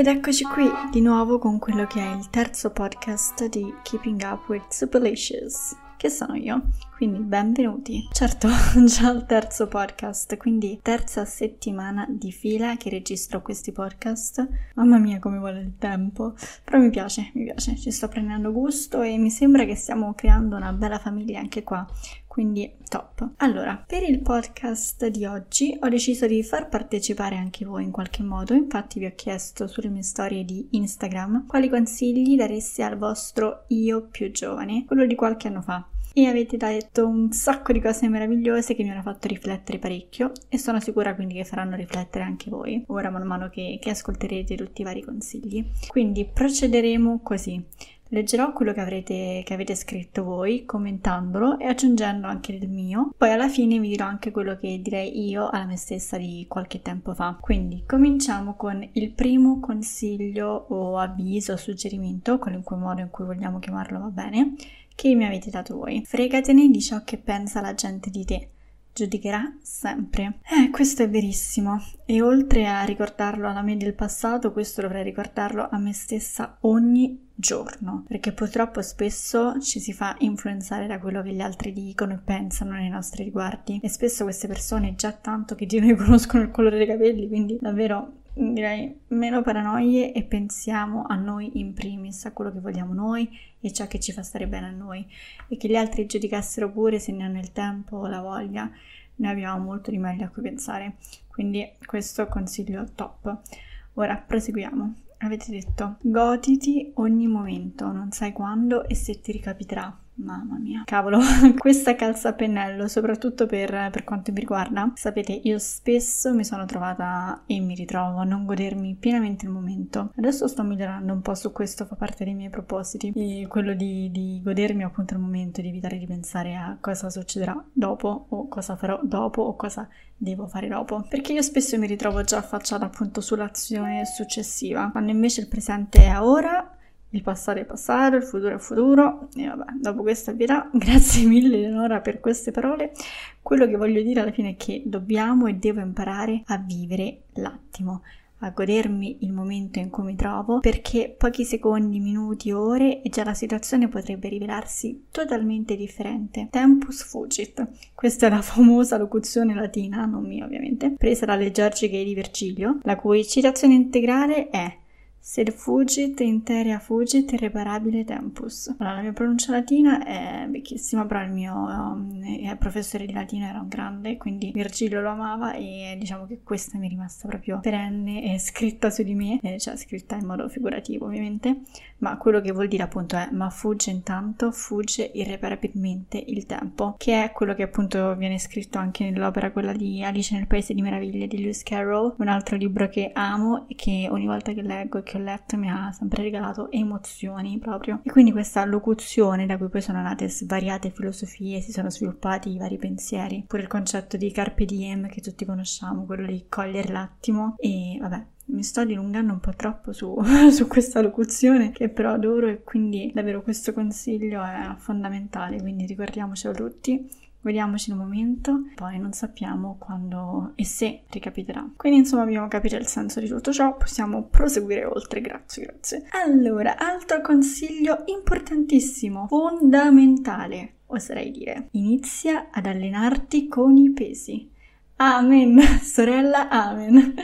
Ed eccoci qui di nuovo con quello che è il terzo podcast di Keeping Up with Superlicious, che sono io. Quindi benvenuti. Certo, già il terzo podcast, quindi terza settimana di fila che registro questi podcast. Mamma mia come vuole il tempo. Però mi piace, mi piace, ci sto prendendo gusto e mi sembra che stiamo creando una bella famiglia anche qua. Quindi top. Allora, per il podcast di oggi ho deciso di far partecipare anche voi in qualche modo, infatti vi ho chiesto sulle mie storie di Instagram quali consigli dareste al vostro io più giovane, quello di qualche anno fa e avete detto un sacco di cose meravigliose che mi hanno fatto riflettere parecchio e sono sicura quindi che faranno riflettere anche voi ora man mano che, che ascolterete tutti i vari consigli. Quindi procederemo così. Leggerò quello che, avrete, che avete scritto voi commentandolo e aggiungendo anche il mio. Poi alla fine vi dirò anche quello che direi io alla me stessa di qualche tempo fa. Quindi cominciamo con il primo consiglio o avviso o suggerimento, qualunque modo in cui vogliamo chiamarlo va bene, che mi avete dato voi. Fregatene di ciò che pensa la gente di te. Giudicherà sempre. Eh, questo è verissimo. E oltre a ricordarlo alla me del passato, questo dovrei ricordarlo a me stessa ogni giorno, perché purtroppo spesso ci si fa influenzare da quello che gli altri dicono e pensano nei nostri riguardi e spesso queste persone già tanto che di noi conoscono il colore dei capelli, quindi davvero direi meno paranoie e pensiamo a noi in primis, a quello che vogliamo noi e ciò che ci fa stare bene a noi e che gli altri giudicassero pure se ne hanno il tempo o la voglia, ne abbiamo molto di meglio a cui pensare. Quindi questo consiglio top. Ora proseguiamo. Avete detto goditi ogni momento, non sai quando e se ti ricapiterà. Mamma mia, cavolo, questa calza a pennello, soprattutto per, per, quanto mi riguarda. Sapete, io spesso mi sono trovata e mi ritrovo a non godermi pienamente il momento. Adesso sto migliorando un po' su questo, fa parte dei miei propositi. E quello di, di godermi appunto il momento, di evitare di pensare a cosa succederà dopo, o cosa farò dopo, o cosa devo fare dopo. Perché io spesso mi ritrovo già affacciata appunto sull'azione successiva, quando invece il presente è ora il passato è passato, il futuro è futuro e vabbè, dopo questa vita, grazie mille Eleonora per queste parole. Quello che voglio dire alla fine è che dobbiamo e devo imparare a vivere l'attimo, a godermi il momento in cui mi trovo, perché pochi secondi, minuti, ore e già la situazione potrebbe rivelarsi totalmente differente. Tempus fugit. Questa è la famosa locuzione latina, non mia ovviamente, presa dalle Georgiche di Virgilio, la cui citazione integrale è Sed fugit interia fugit irreparabile tempus. Allora, la mia pronuncia latina è vecchissima, però il mio um, professore di latino era un grande, quindi Virgilio lo amava e diciamo che questa mi è rimasta proprio perenne e scritta su di me, eh, cioè scritta in modo figurativo ovviamente, ma quello che vuol dire appunto è ma fugge intanto, fugge irreparabilmente il tempo, che è quello che appunto viene scritto anche nell'opera quella di Alice nel Paese di Meraviglie di Lewis Carroll, un altro libro che amo e che ogni volta che leggo che ho letto mi ha sempre regalato emozioni proprio. E quindi questa locuzione da cui poi sono nate svariate filosofie, si sono sviluppati i vari pensieri, pure il concetto di carpe diem che tutti conosciamo, quello di cogliere l'attimo. E vabbè, mi sto dilungando un po' troppo su, su, questa locuzione che però adoro e quindi davvero questo consiglio è fondamentale, quindi ricordiamocelo tutti Vediamoci un momento, poi non sappiamo quando e se ricapiterà. Quindi insomma abbiamo capito il senso di tutto ciò, possiamo proseguire oltre, grazie, grazie. Allora, altro consiglio importantissimo, fondamentale, oserei dire, inizia ad allenarti con i pesi. Amen, sorella, amen.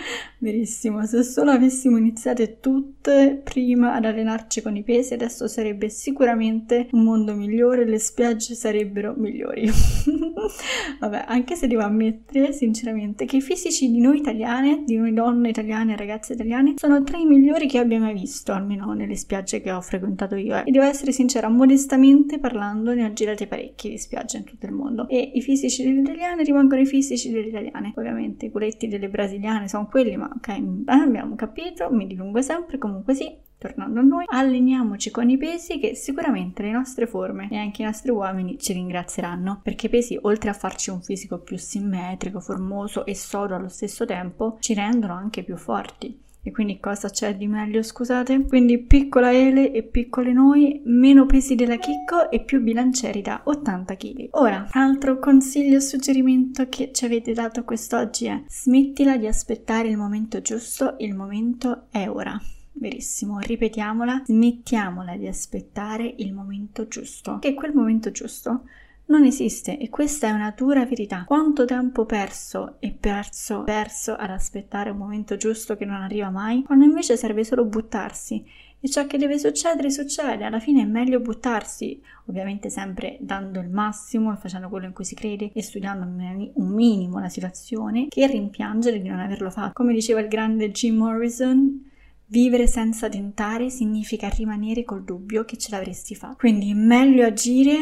Verissimo, se solo avessimo iniziato tutte prima ad allenarci con i pesi, adesso sarebbe sicuramente un mondo migliore, le spiagge sarebbero migliori. Vabbè, anche se devo ammettere sinceramente che i fisici di noi italiane, di noi donne italiane, ragazze italiane, sono tra i migliori che abbia mai visto, almeno nelle spiagge che ho frequentato io. Eh. E devo essere sincera, modestamente parlando, ne ho girate parecchie di spiagge in tutto il mondo. E i fisici delle italiane rimangono i fisici delle italiane. Ovviamente i culetti delle brasiliane sono quelli, ma ok, eh, abbiamo capito, mi dilungo sempre, comunque sì. Tornando a noi, alleniamoci con i pesi che sicuramente le nostre forme e anche i nostri uomini ci ringrazieranno, perché i pesi, oltre a farci un fisico più simmetrico, formoso e sodo allo stesso tempo, ci rendono anche più forti. E quindi cosa c'è di meglio, scusate? Quindi piccola Ele e piccole noi, meno pesi della Chicco e più bilancieri da 80 kg. Ora, altro consiglio o suggerimento che ci avete dato quest'oggi è smettila di aspettare il momento giusto, il momento è ora. verissimo, ripetiamola, smettiamola di aspettare il momento giusto, che quel momento giusto non esiste e questa è una dura verità. Quanto tempo perso e perso, perso ad aspettare un momento giusto che non arriva mai, quando invece serve solo buttarsi e ciò che deve succedere succede, alla fine è meglio buttarsi, ovviamente sempre dando il massimo e facendo quello in cui si crede e studiando un minimo la situazione, che rimpiangere di non averlo fatto. Come diceva il grande Jim Morrison, Vivere senza tentare significa rimanere col dubbio che ce l'avresti fatto. Quindi meglio agire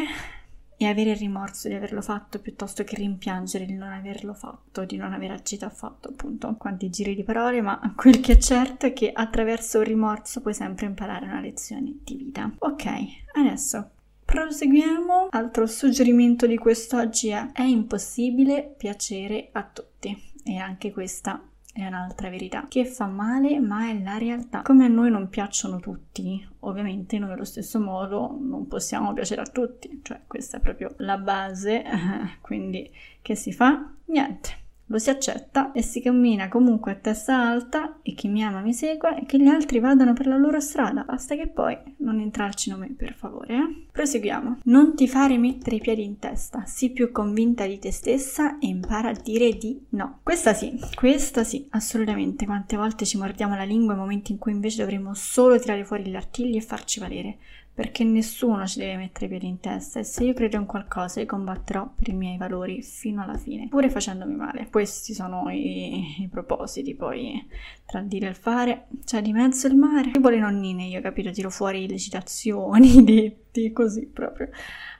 e avere il rimorso di averlo fatto piuttosto che rimpiangere di non averlo fatto, di non aver agito affatto, appunto. Quanti giri di parole, ma quel che è certo è che attraverso il rimorso puoi sempre imparare una lezione di vita. Ok, adesso proseguiamo. Altro suggerimento di quest'oggi è: è impossibile piacere a tutti. E anche questa è un'altra verità. Che fa male ma è la realtà. Come a noi non piacciono tutti ovviamente noi allo stesso modo non possiamo piacere a tutti. Cioè questa è proprio la base quindi che si fa? Niente lo si accetta e si cammina comunque a testa alta e chi mi ama mi segua e che gli altri vadano per la loro strada, basta che poi non entrarci nome per favore. Eh? Proseguiamo. Non ti fare mettere i piedi in testa, sii più convinta di te stessa e impara a dire di no. Questa sì, questa sì, assolutamente. Quante volte ci mordiamo la lingua in momenti in cui invece dovremmo solo tirare fuori gli artigli e farci valere perché nessuno ci deve mettere i piedi in testa e se io credo in qualcosa io combatterò per i miei valori fino alla fine, pure facendomi male. Questi sono i, i propositi, poi tra il dire e il fare c'è di mezzo il mare. Io vuole nonnine, io capito, tiro fuori le citazioni, i detti, così proprio.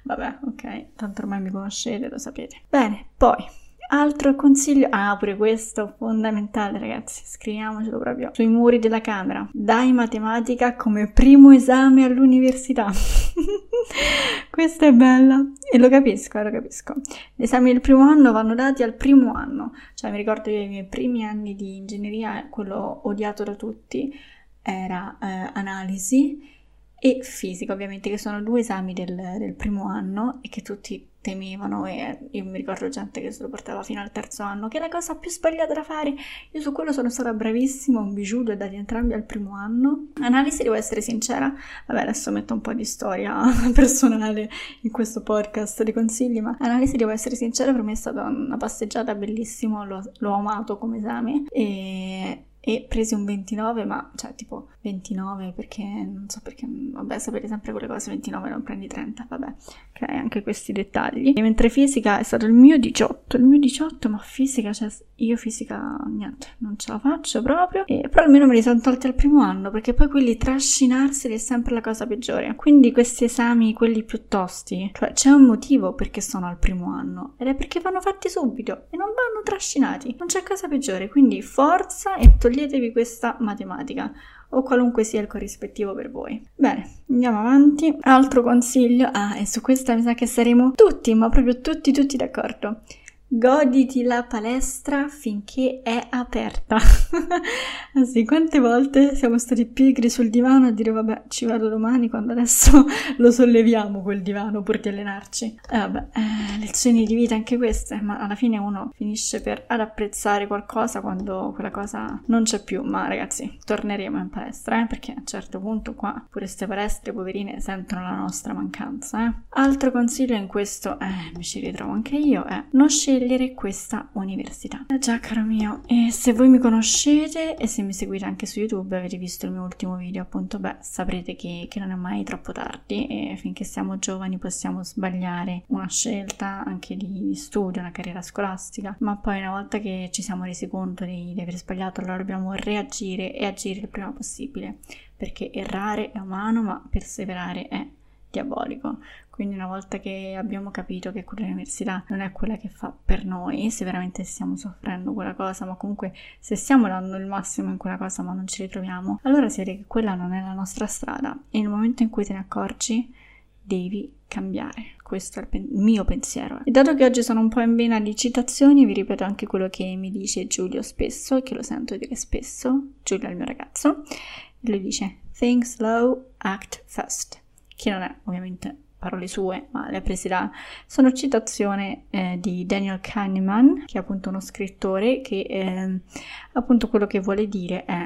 Vabbè, ok, tanto ormai mi conoscete, lo sapete. Bene, poi Altro consiglio, ah pure questo fondamentale ragazzi, scriviamocelo proprio sui muri della camera. Dai matematica come primo esame all'università. Questa è bella e lo capisco, eh, lo capisco. Gli esami del primo anno vanno dati al primo anno, cioè mi ricordo che i miei primi anni di ingegneria, quello odiato da tutti, era eh, analisi e fisica ovviamente, che sono due esami del, del primo anno e che tutti temevano e io mi ricordo gente che se lo portava fino al terzo anno, che è la cosa più sbagliata da fare. Io su quello sono stata bravissima, un bijou e dati entrambi al primo anno. Analisi, devo essere sincera, vabbè adesso metto un po' di storia personale in questo podcast di consigli, ma analisi, devo essere sincera, per me è stata una passeggiata bellissima, l'ho, l'ho amato come esame e e presi un 29, ma cioè tipo 29 perché non so perché, vabbè, sapete sempre quelle cose, 29 non prendi 30, vabbè, ok, anche questi dettagli. E mentre fisica è stato il mio 18, il mio 18, ma fisica, cioè io fisica niente, non ce la faccio proprio, e, però almeno me li sono tolti al primo anno perché poi quelli trascinarseli è sempre la cosa peggiore. Quindi questi esami, quelli più tosti, cioè c'è un motivo perché sono al primo anno ed è perché vanno fatti subito e non vanno trascinati, non c'è cosa peggiore, quindi forza e togliete toglietevi questa matematica o qualunque sia il corrispettivo per voi. Bene, andiamo avanti. Altro consiglio, ah, e su questa mi sa che saremo tutti, ma proprio tutti, tutti d'accordo. Goditi la palestra finché è aperta. sì, quante volte siamo stati pigri sul divano a dire vabbè ci vado domani quando adesso lo solleviamo quel divano pur di allenarci. Eh, vabbè, eh, lezioni di vita anche queste, ma alla fine uno finisce per ad apprezzare qualcosa quando quella cosa non c'è più. Ma ragazzi, torneremo in palestra, eh, perché a un certo punto qua pure queste palestre poverine sentono la nostra mancanza. Eh. Altro consiglio in questo, eh, mi ci ritrovo anche io, è non scegliere scegliere questa università. Eh già, caro mio, e se voi mi conoscete e se mi seguite anche su YouTube, avete visto il mio ultimo video, appunto, beh, saprete che, che non è mai troppo tardi e finché siamo giovani possiamo sbagliare una scelta anche di, di studio, una carriera scolastica, ma poi una volta che ci siamo resi conto di, di aver sbagliato, allora dobbiamo reagire e agire il prima possibile, perché errare è umano, ma perseverare è diabolico. Quindi una volta che abbiamo capito che quell'università non è quella che fa per noi, se veramente stiamo soffrendo quella cosa, ma comunque se stiamo dando il massimo in quella cosa ma non ci ritroviamo, allora si vede che quella non è la nostra strada e nel momento in cui te ne accorgi devi cambiare. Questo è il, pen- il mio pensiero. E dato che oggi sono un po' in vena di citazioni, vi ripeto anche quello che mi dice Giulio spesso e che lo sento dire spesso. Giulio è il mio ragazzo. Lui dice: Think slow, act fast. Che non è ovviamente parole sue, ma le ha prese da... Sono citazione eh, di Daniel Kahneman, che è appunto uno scrittore, che eh, appunto quello che vuole dire è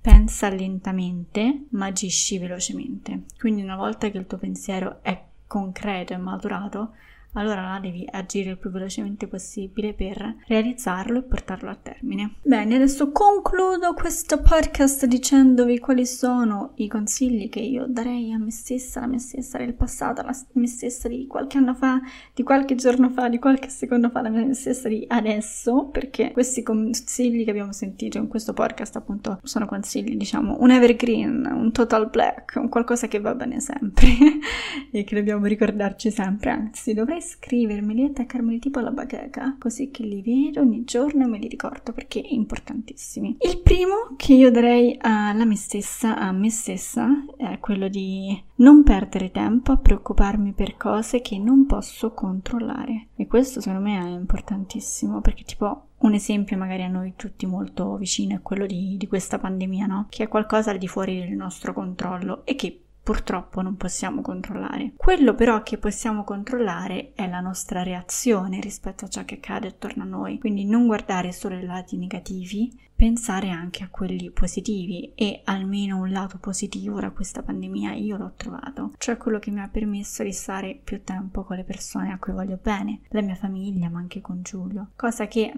pensa lentamente, ma agisci velocemente. Quindi una volta che il tuo pensiero è concreto e maturato, allora là devi agire il più velocemente possibile per realizzarlo e portarlo a termine. Bene, adesso concludo questo podcast dicendovi quali sono i consigli che io darei a me stessa, la me stessa del passato, la me stessa di qualche anno fa, di qualche giorno fa, di qualche secondo fa, la me stessa di adesso, perché questi consigli che abbiamo sentito in questo podcast appunto sono consigli, diciamo, un evergreen, un total black, un qualcosa che va bene sempre e che dobbiamo ricordarci sempre, anzi dovrei scrivermeli e attaccarmeli tipo alla bacheca, così che li vedo ogni giorno e me li ricordo perché importantissimi. Il primo che io darei alla me stessa, a me stessa, è quello di non perdere tempo a preoccuparmi per cose che non posso controllare. E questo secondo me è importantissimo perché tipo un esempio magari a noi tutti molto vicino è quello di, di questa pandemia, no? Che è qualcosa al di fuori del nostro controllo e che purtroppo non possiamo controllare. Quello però che possiamo controllare è la nostra reazione rispetto a ciò che accade attorno a noi, quindi non guardare solo i lati negativi, pensare anche a quelli positivi. E almeno un lato positivo da questa pandemia io l'ho trovato, cioè quello che mi ha permesso di stare più tempo con le persone a cui voglio bene, la mia famiglia ma anche con Giulio, cosa che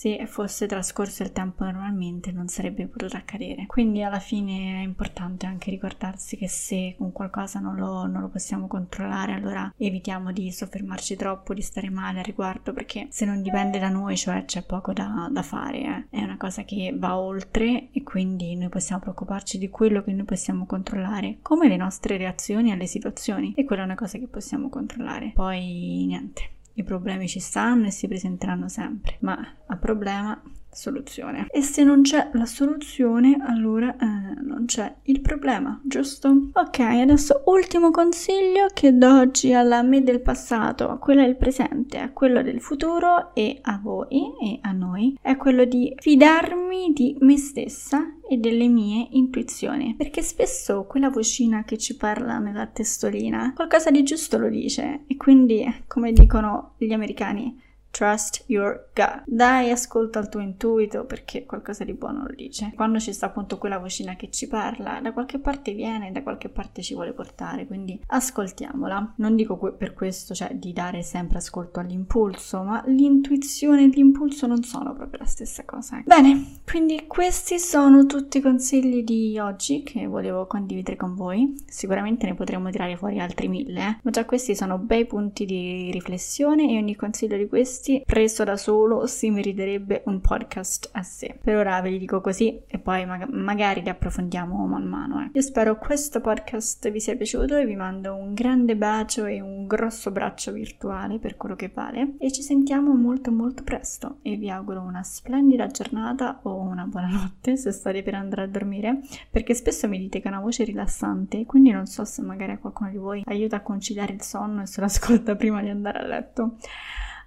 se fosse trascorso il tempo normalmente non sarebbe potuto accadere. Quindi alla fine è importante anche ricordarsi che se un qualcosa non lo, non lo possiamo controllare, allora evitiamo di soffermarci troppo, di stare male a riguardo, perché se non dipende da noi, cioè c'è poco da, da fare, eh. è una cosa che va oltre e quindi noi possiamo preoccuparci di quello che noi possiamo controllare, come le nostre reazioni alle situazioni, e quella è una cosa che possiamo controllare. Poi niente i problemi ci stanno e si presenteranno sempre, ma a problema soluzione. E se non c'è la soluzione, allora eh, non c'è il problema, giusto? Ok, adesso ultimo consiglio che do oggi alla me del passato, a quella del presente, a quello del futuro e a voi e a noi, è quello di fidarmi di me stessa e delle mie intuizioni, perché spesso quella vocina che ci parla nella testolina qualcosa di giusto lo dice e quindi, come dicono gli americani, Trust your gut. Dai ascolto al tuo intuito perché qualcosa di buono lo dice. Quando ci sta appunto quella vocina che ci parla, da qualche parte viene, da qualche parte ci vuole portare, quindi ascoltiamola. Non dico per questo, cioè di dare sempre ascolto all'impulso, ma l'intuizione e l'impulso non sono proprio la stessa cosa. Eh. Bene, quindi questi sono tutti i consigli di oggi che volevo condividere con voi. Sicuramente ne potremo tirare fuori altri mille, eh? ma già questi sono bei punti di riflessione e ogni consiglio di questi questi preso da solo si meriterebbe un podcast a sé. Per ora ve li dico così e poi mag- magari li approfondiamo man mano. Eh. Io spero questo podcast vi sia piaciuto e vi mando un grande bacio e un grosso braccio virtuale per quello che vale e ci sentiamo molto molto presto e vi auguro una splendida giornata o una buona notte se state per andare a dormire perché spesso mi dite che è una voce rilassante quindi non so se magari a qualcuno di voi aiuta a conciliare il sonno e se l'ascolta prima di andare a letto.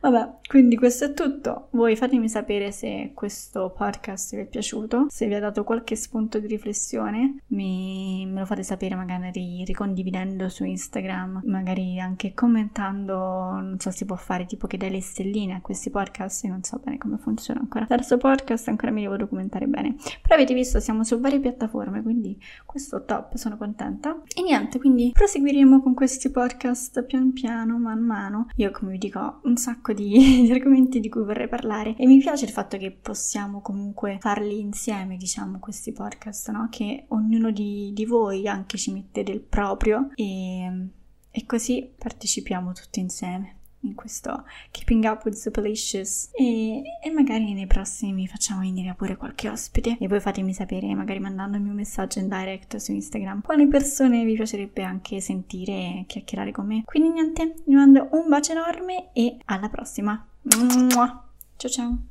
Vabbè, quindi questo è tutto. Voi fatemi sapere se questo podcast vi è piaciuto, se vi ha dato qualche spunto di riflessione, mi, me lo fate sapere magari ricondividendo su Instagram, magari anche commentando, non so si può fare tipo che dai le stelline a questi podcast, non so bene come funziona ancora. Terzo podcast ancora mi devo documentare bene. Però avete visto, siamo su varie piattaforme, quindi questo top, sono contenta. E niente, quindi proseguiremo con questi podcast pian piano, man mano. Io come vi dico un sacco di, di, argomenti di cui vorrei parlare e mi piace il fatto che possiamo comunque farli insieme, diciamo, questi podcast, no? Che ognuno di, di voi anche ci mette del proprio e, e così partecipiamo tutti insieme in questo Keeping Up with Superlicious. E, e magari nei prossimi facciamo venire pure qualche ospite. E voi fatemi sapere magari mandandomi un messaggio in direct su Instagram quali persone vi piacerebbe anche sentire e chiacchierare con me. Quindi niente vi mando un bacio enorme e alla prossima. Ciao ciao